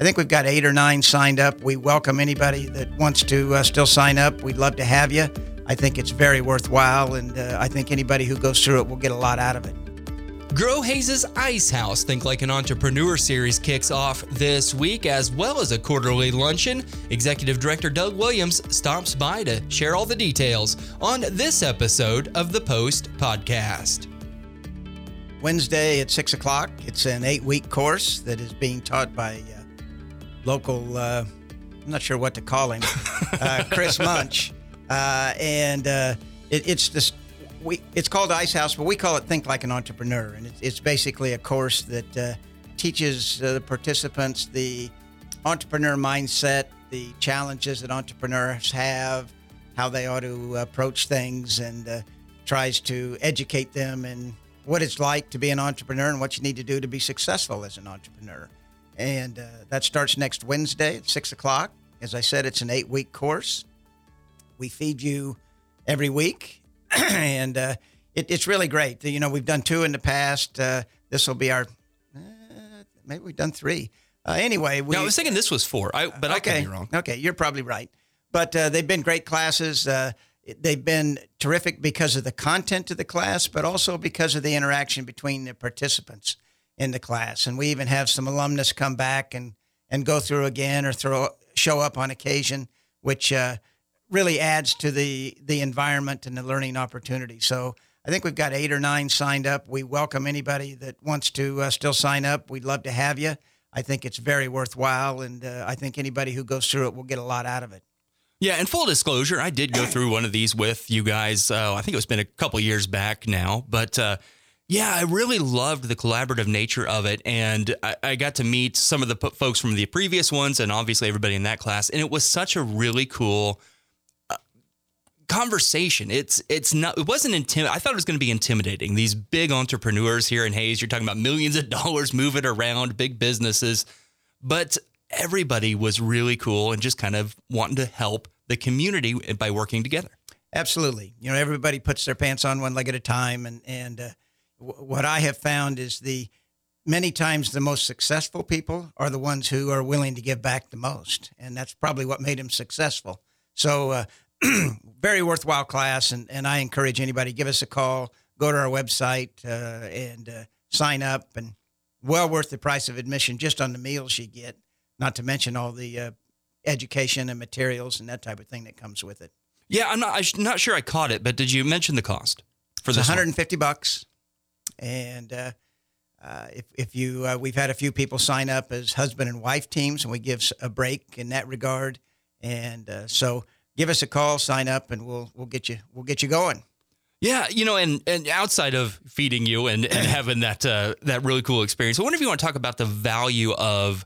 I think we've got eight or nine signed up. We welcome anybody that wants to uh, still sign up. We'd love to have you. I think it's very worthwhile, and uh, I think anybody who goes through it will get a lot out of it. Grow Hays' Ice House Think Like an Entrepreneur series kicks off this week, as well as a quarterly luncheon. Executive Director Doug Williams stops by to share all the details on this episode of the Post podcast. Wednesday at 6 o'clock. It's an eight week course that is being taught by uh, local, uh, I'm not sure what to call him, uh, Chris Munch. Uh, and uh, it, it's this we it's called Ice House, but we call it Think Like an Entrepreneur, and it's, it's basically a course that uh, teaches uh, the participants the entrepreneur mindset, the challenges that entrepreneurs have, how they ought to approach things, and uh, tries to educate them in what it's like to be an entrepreneur and what you need to do to be successful as an entrepreneur. And uh, that starts next Wednesday at six o'clock. As I said, it's an eight-week course. We feed you every week and uh, it, it's really great. You know, we've done two in the past. Uh, this will be our uh, maybe we've done three. Uh, anyway, we, no, I was thinking this was four, I, but okay, I could be wrong. Okay, you're probably right. But uh, they've been great classes. Uh, they've been terrific because of the content of the class, but also because of the interaction between the participants in the class. And we even have some alumnus come back and and go through again or throw show up on occasion, which uh, really adds to the the environment and the learning opportunity. So I think we've got eight or nine signed up. We welcome anybody that wants to uh, still sign up. We'd love to have you. I think it's very worthwhile, and uh, I think anybody who goes through it will get a lot out of it. Yeah, and full disclosure, I did go through one of these with you guys. Uh, I think it's been a couple years back now, but uh, yeah, I really loved the collaborative nature of it, and I, I got to meet some of the p- folks from the previous ones, and obviously everybody in that class, and it was such a really cool conversation. It's it's not it wasn't intimidating. I thought it was going to be intimidating. These big entrepreneurs here in Hays, you're talking about millions of dollars moving around, big businesses, but everybody was really cool and just kind of wanting to help the community by working together. Absolutely. You know, everybody puts their pants on one leg at a time and and uh, w- what I have found is the many times the most successful people are the ones who are willing to give back the most, and that's probably what made him successful. So uh, very worthwhile class, and, and I encourage anybody give us a call, go to our website, uh, and uh, sign up, and well worth the price of admission just on the meals you get, not to mention all the uh, education and materials and that type of thing that comes with it. Yeah, I'm not I'm not sure I caught it, but did you mention the cost for this? 150 one? bucks, and uh, uh, if, if you uh, we've had a few people sign up as husband and wife teams, and we give a break in that regard, and uh, so give us a call, sign up, and we'll we'll get you we'll get you going. Yeah, you know, and and outside of feeding you and, and having that uh, that really cool experience, I wonder if you want to talk about the value of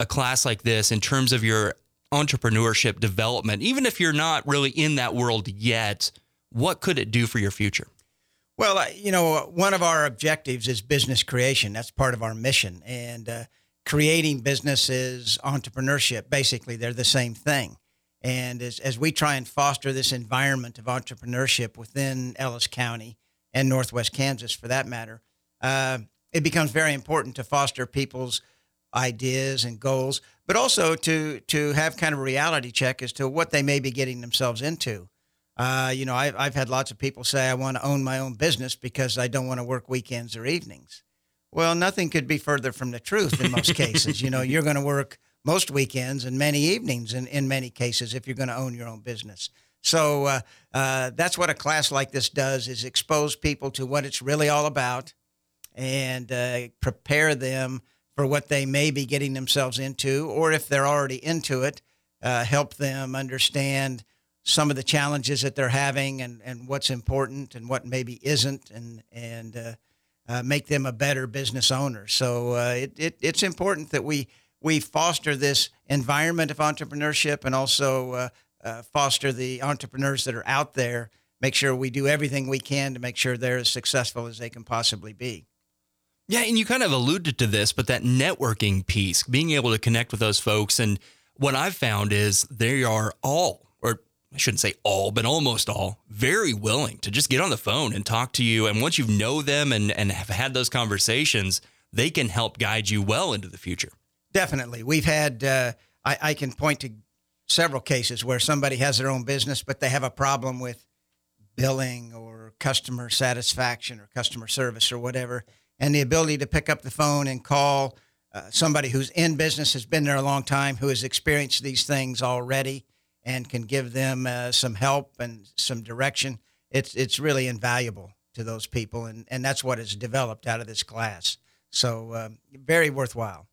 a class like this in terms of your entrepreneurship development, even if you're not really in that world yet. What could it do for your future? Well, you know, one of our objectives is business creation. That's part of our mission, and uh, creating businesses, entrepreneurship. Basically, they're the same thing. And as, as we try and foster this environment of entrepreneurship within Ellis County and Northwest Kansas, for that matter, uh, it becomes very important to foster people's ideas and goals, but also to to have kind of a reality check as to what they may be getting themselves into. Uh, you know, I've, I've had lots of people say I want to own my own business because I don't want to work weekends or evenings. Well, nothing could be further from the truth in most cases. You know, you're going to work most weekends and many evenings in, in many cases if you're going to own your own business. So uh, uh, that's what a class like this does is expose people to what it's really all about and uh, prepare them for what they may be getting themselves into, or if they're already into it, uh, help them understand some of the challenges that they're having and, and what's important and what maybe isn't, and and uh, uh, make them a better business owner. So it, it, it's important that we we foster this environment of entrepreneurship and also uh, uh, foster the entrepreneurs that are out there. Make sure we do everything we can to make sure they're as successful as they can possibly be. Yeah, and you kind of alluded to this, but that networking piece, being able to connect with those folks, and what I've found is they are all, I shouldn't say all, but almost all, very willing to just get on the phone and talk to you. And once you know them and, and have had those conversations, they can help guide you well into the future Definitely. We've had, uh, I, I can point to several cases where somebody has their own business, but they have a problem with billing or customer satisfaction or customer service or whatever. And the ability to pick up the phone and call uh, somebody who's in business, has been there a long time, who has experienced these things already and can give them uh, some help and some direction. It's, it's really invaluable to those people. And, and that's what has developed out of this class. So, um, very worthwhile.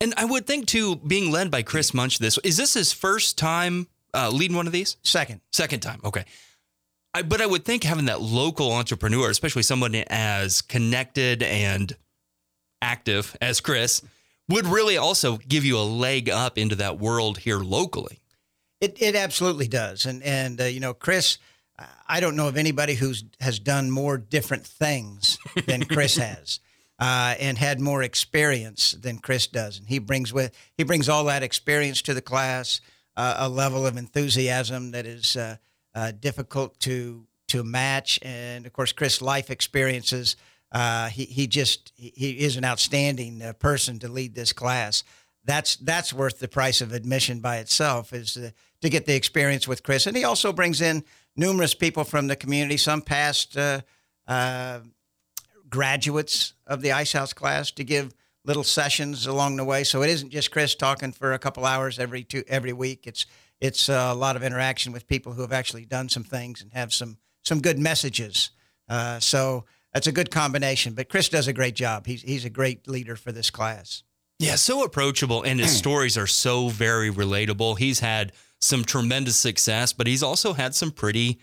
And I would think too, being led by Chris Munch, this is this his first time uh, leading one of these? Second. Second time. Okay. I, but I would think having that local entrepreneur, especially someone as connected and active as Chris, would really also give you a leg up into that world here locally. It it absolutely does, and and uh, you know, Chris, I don't know of anybody who's has done more different things than Chris has. Uh, and had more experience than Chris does, and he brings with he brings all that experience to the class, uh, a level of enthusiasm that is uh, uh difficult to to match, and of course, Chris' life experiences uh, he he just he is an outstanding uh, person to lead this class. That's that's worth the price of admission by itself is uh, to get the experience with Chris, and he also brings in numerous people from the community, some past uh, uh, graduates of the Ice House class, to give little sessions along the way. So it isn't just Chris talking for a couple hours every two every week. It's it's a lot of interaction with people who have actually done some things and have some some good messages. Uh, so that's a good combination. But Chris does a great job. He's he's a great leader for this class. Yeah, so approachable, and his stories are so very relatable. He's had some tremendous success, but he's also had some pretty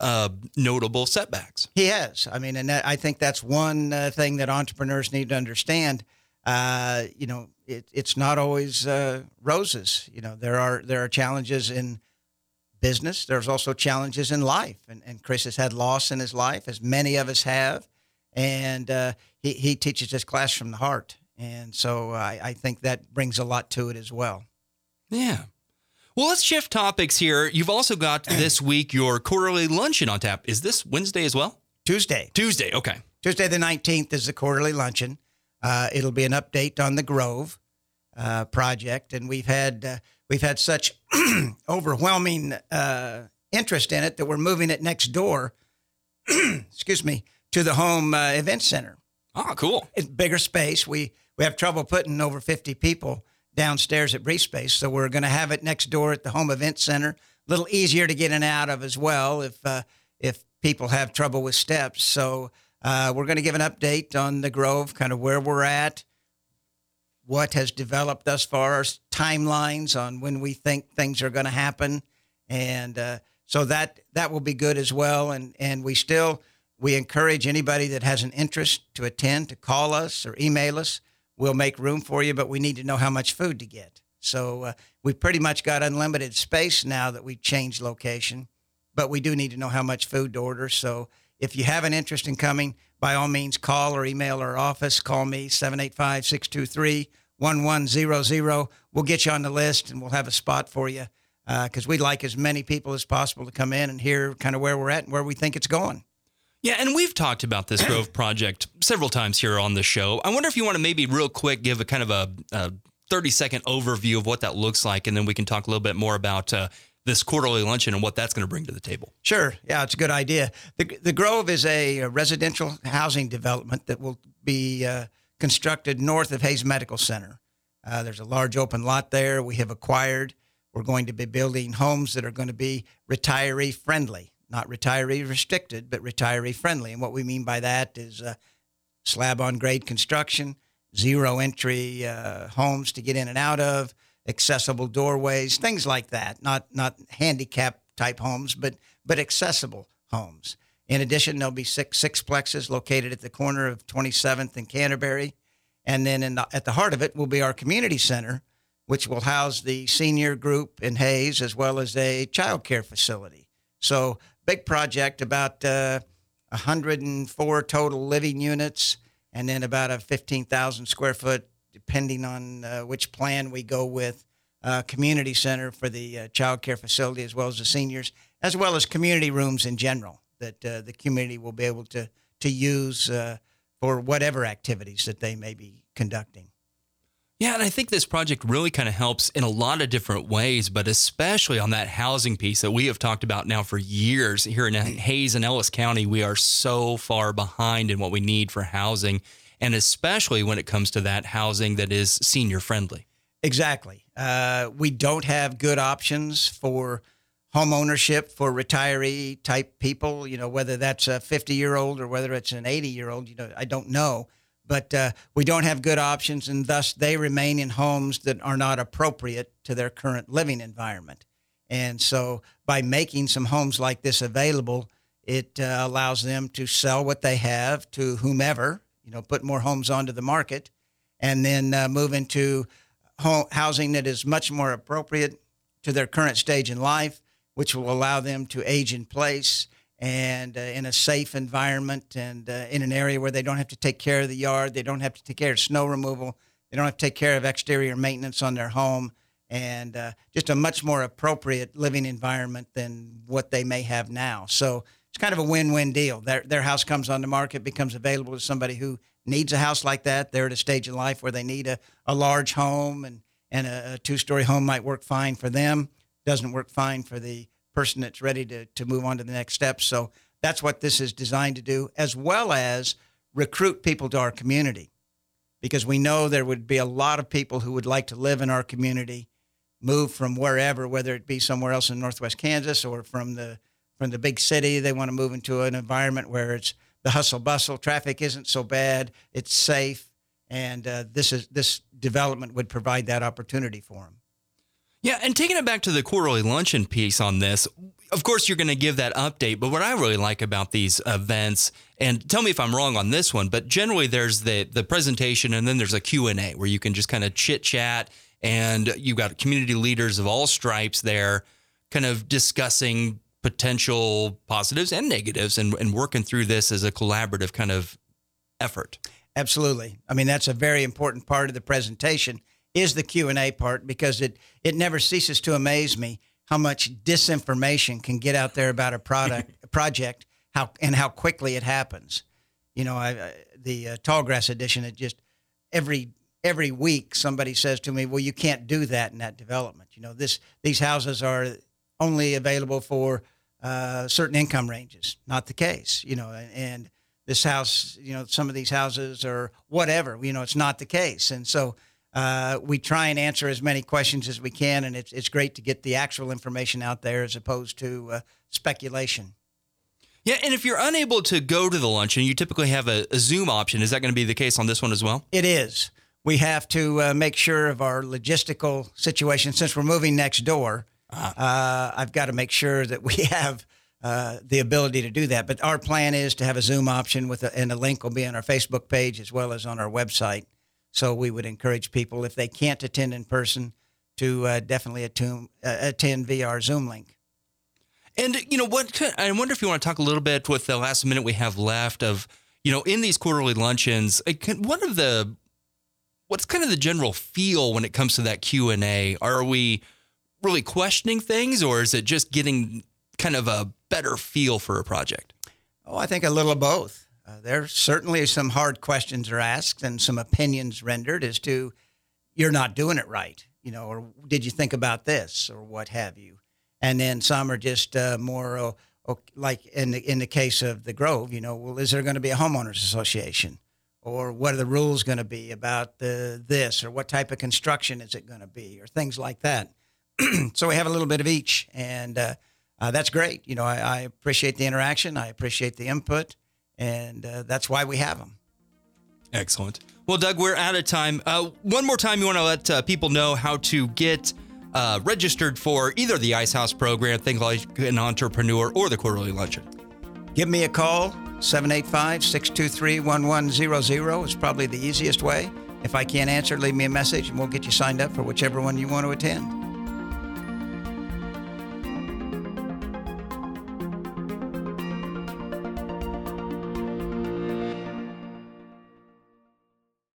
uh, notable setbacks. He has. I mean, and that, I think that's one uh, thing that entrepreneurs need to understand. Uh, you know, it, it's not always uh, roses. You know, there are there are challenges in business. There's also challenges in life, and, and Chris has had loss in his life, as many of us have and uh, he he teaches this class from the heart, and so I, I think that brings a lot to it as well. Yeah. Well, let's shift topics here. You've also got this week your quarterly luncheon on tap. Is this Wednesday as well? Tuesday. Tuesday. Okay. Tuesday the nineteenth is the quarterly luncheon. Uh, it'll be an update on the Grove uh, project, and we've had uh, we've had such overwhelming uh, interest in it that we're moving it next door. excuse me to the home uh, event center. Oh, cool! It's bigger space. We we have trouble putting over fifty people downstairs at Brief Space, so we're going to have it next door at the home event center. A little easier to get in and out of as well if uh, if people have trouble with steps. So uh, we're going to give an update on the Grove, kind of where we're at, what has developed thus far, timelines on when we think things are going to happen, and uh, so that that will be good as well. And and we still we encourage anybody that has an interest to attend to call us or email us. We'll make room for you, but we need to know how much food to get. So uh, we pretty much got unlimited space now that we've changed location, but we do need to know how much food to order. So if you have an interest in coming, by all means, call or email our office. Call me 785 623 1100. We'll get you on the list and we'll have a spot for you because uh, we'd like as many people as possible to come in and hear kind of where we're at and where we think it's going. Yeah, and we've talked about this Grove project several times here on the show. I wonder if you want to maybe real quick give a kind of a, a 30 second overview of what that looks like, and then we can talk a little bit more about uh, this quarterly luncheon and what that's going to bring to the table. Sure. Yeah, it's a good idea. The, the Grove is a, a residential housing development that will be uh, constructed north of Hays Medical Center. Uh, there's a large open lot there we have acquired. We're going to be building homes that are going to be retiree friendly not retiree restricted, but retiree friendly. And what we mean by that is uh, slab on grade construction, zero entry uh, homes to get in and out of, accessible doorways, things like that. Not not handicap type homes, but but accessible homes. In addition, there'll be six sixplexes located at the corner of 27th and Canterbury, and then the, at the heart of it will be our community center, which will house the senior group in Hays as well as a child care facility. So big project, about uh, 104 total living units, and then about a 15,000 square foot, depending on uh, which plan we go with, uh, community center for the uh, child care facility as well as the seniors, as well as community rooms in general that uh, the community will be able to to use uh, for whatever activities that they may be conducting. Yeah, and I think this project really kind of helps in a lot of different ways, but especially on that housing piece that we have talked about now for years here in Hays and Ellis County. We are so far behind in what we need for housing, and especially when it comes to that housing that is senior friendly. Exactly. Uh, we don't have good options for home ownership for retiree type people. You know, whether that's a 50 year old or whether it's an 80 year old, you know, I don't know but uh, we don't have good options, and thus they remain in homes that are not appropriate to their current living environment. And so, by making some homes like this available, it uh, allows them to sell what they have to whomever, you know, put more homes onto the market, and then uh, move into home, housing that is much more appropriate to their current stage in life, which will allow them to age in place and uh, in a safe environment and uh, in an area where they don't have to take care of the yard, they don't have to take care of snow removal, they don't have to take care of exterior maintenance on their home, and uh, just a much more appropriate living environment than what they may have now. So it's kind of a win-win deal. Their their house comes on the market, becomes available to somebody who needs a house like that. They're at a stage in life where they need a, a large home and and a, a two-story home might work fine for them. Doesn't work fine for the person that's ready to, to move on to the next step. So that's what this is designed to do, as well as recruit people to our community. Because we know there would be a lot of people who would like to live in our community, move from wherever, whether it be somewhere else in Northwest Kansas or from the from the big city. They want to move into an environment where it's the hustle bustle, traffic isn't so bad, it's safe, and uh, this is this development would provide that opportunity for them. Yeah, and taking it back to the quarterly luncheon piece on this, of course you're going to give that update, but what I really like about these events and tell me if I'm wrong on this one, but generally there's the the presentation and then there's a Q&A where you can just kind of chit chat and you've got community leaders of all stripes there kind of discussing potential positives and negatives and, and working through this as a collaborative kind of effort. Absolutely. I mean, that's a very important part of the presentation is the Q&A part because it it never ceases to amaze me how much disinformation can get out there about a product a project how and how quickly it happens. You know, I, I the uh, Tallgrass edition it just every every week somebody says to me, "Well, you can't do that in that development." You know, this these houses are only available for uh, certain income ranges. Not the case, you know, and, and this house, you know, some of these houses are whatever. You know, it's not the case, and so uh, we try and answer as many questions as we can, and it's it's great to get the actual information out there as opposed to uh, speculation. Yeah, and if you're unable to go to the luncheon, you typically have a, a Zoom option. Is that going to be the case on this one as well? It is. We have to uh, make sure of our logistical situation since we're moving next door. Uh-huh. I've got to make sure that we have. Uh, the ability to do that. But our plan is to have a Zoom option with a, and a link will be on our Facebook page as well as on our website. So we would encourage people, if they can't attend in person, to uh, definitely attune, uh, attend via our Zoom link. And you know what? I wonder if you want to talk a little bit with the last minute we have left of you know in these quarterly luncheons. Can, one of the what's kind of the general feel when it comes to that Q and A? Are we really questioning things, or is it just getting kind of a better feel for a project? Oh, I think a little of both. Uh, there certainly some hard questions are asked and some opinions rendered as to you're not doing it right, you know, or did you think about this or what have you. And then some are just uh, more uh, like in the, in the case of the Grove, you know, well, is there going to be a homeowners association? Or what are the rules going to be about the this? Or what type of construction is it going to be? Or things like that. so we have a little bit of each. And uh, uh, that's great. You know, I, I appreciate the interaction. I appreciate the input and uh, that's why we have them. Excellent. Well, Doug, we're out of time. Uh, one more time, you want to let uh, people know how to get uh, registered for either the Ice House program, Think Like an Entrepreneur, or the Quarterly Luncheon. Give me a call, 785 623 1100 is probably the easiest way. If I can't answer, leave me a message and we'll get you signed up for whichever one you want to attend.